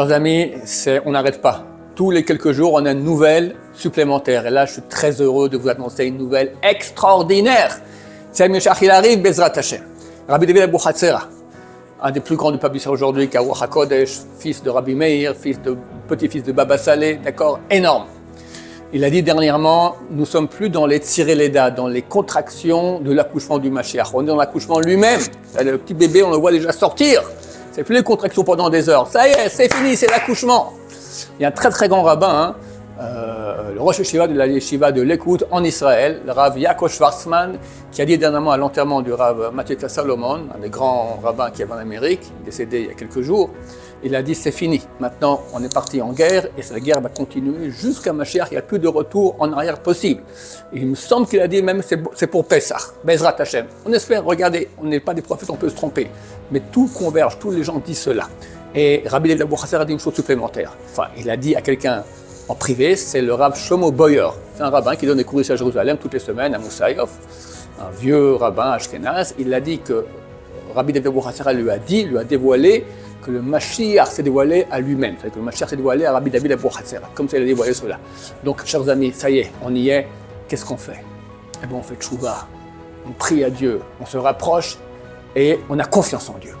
Chers amis, on n'arrête pas. Tous les quelques jours, on a une nouvelle supplémentaire. Et là, je suis très heureux de vous annoncer une nouvelle extraordinaire. C'est Meshach, il. Rabbi David Hatzera, un des plus grands du peuple aujourd'hui, Karouach HaKodesh, fils de Rabbi Meir, fils de, petit-fils de Baba Saleh, d'accord Énorme. Il a dit dernièrement, nous sommes plus dans les tireleda, dans les contractions de l'accouchement du Mashiach. On est dans l'accouchement lui-même. Le petit bébé, on le voit déjà sortir. C'est plus les contractions pendant des heures. Ça y est, c'est fini, c'est l'accouchement. Il y a un très très grand rabbin, hein, euh, le Rosh Yeshiva de la Yeshiva de l'Écoute en Israël, le Rav Yaakov Schwarzman, qui a dit dernièrement à l'enterrement du Rav Mathieu Salomon, un des grands rabbins qui est en Amérique, décédé il y a quelques jours, il a dit c'est fini. Maintenant, on est parti en guerre et cette guerre va continuer jusqu'à Mashiach. Il n'y a plus de retour en arrière possible. il me semble qu'il a dit même c'est pour Pessah, Bezrat Hashem. On espère, regardez, on n'est pas des prophètes, on peut se tromper. Mais tout converge, tous les gens disent cela. Et Rabbi Lev a dit une chose supplémentaire. Enfin, il a dit à quelqu'un en privé, c'est le Rav Shomo Boyer. C'est un rabbin qui donne des cours à Jérusalem toutes les semaines à Moussaïov, un vieux rabbin ashkenaz. Il a dit que Rabbi David lui a dit, lui a dévoilé que le Mashiach s'est dévoilé à lui-même. C'est-à-dire que le Mashiach s'est dévoilé à Rabbi David Abu comme ça il a dévoilé cela. Donc, chers amis, ça y est, on y est. Qu'est-ce qu'on fait? Eh bien, on fait tchouva. On prie à Dieu, on se rapproche et on a confiance en Dieu.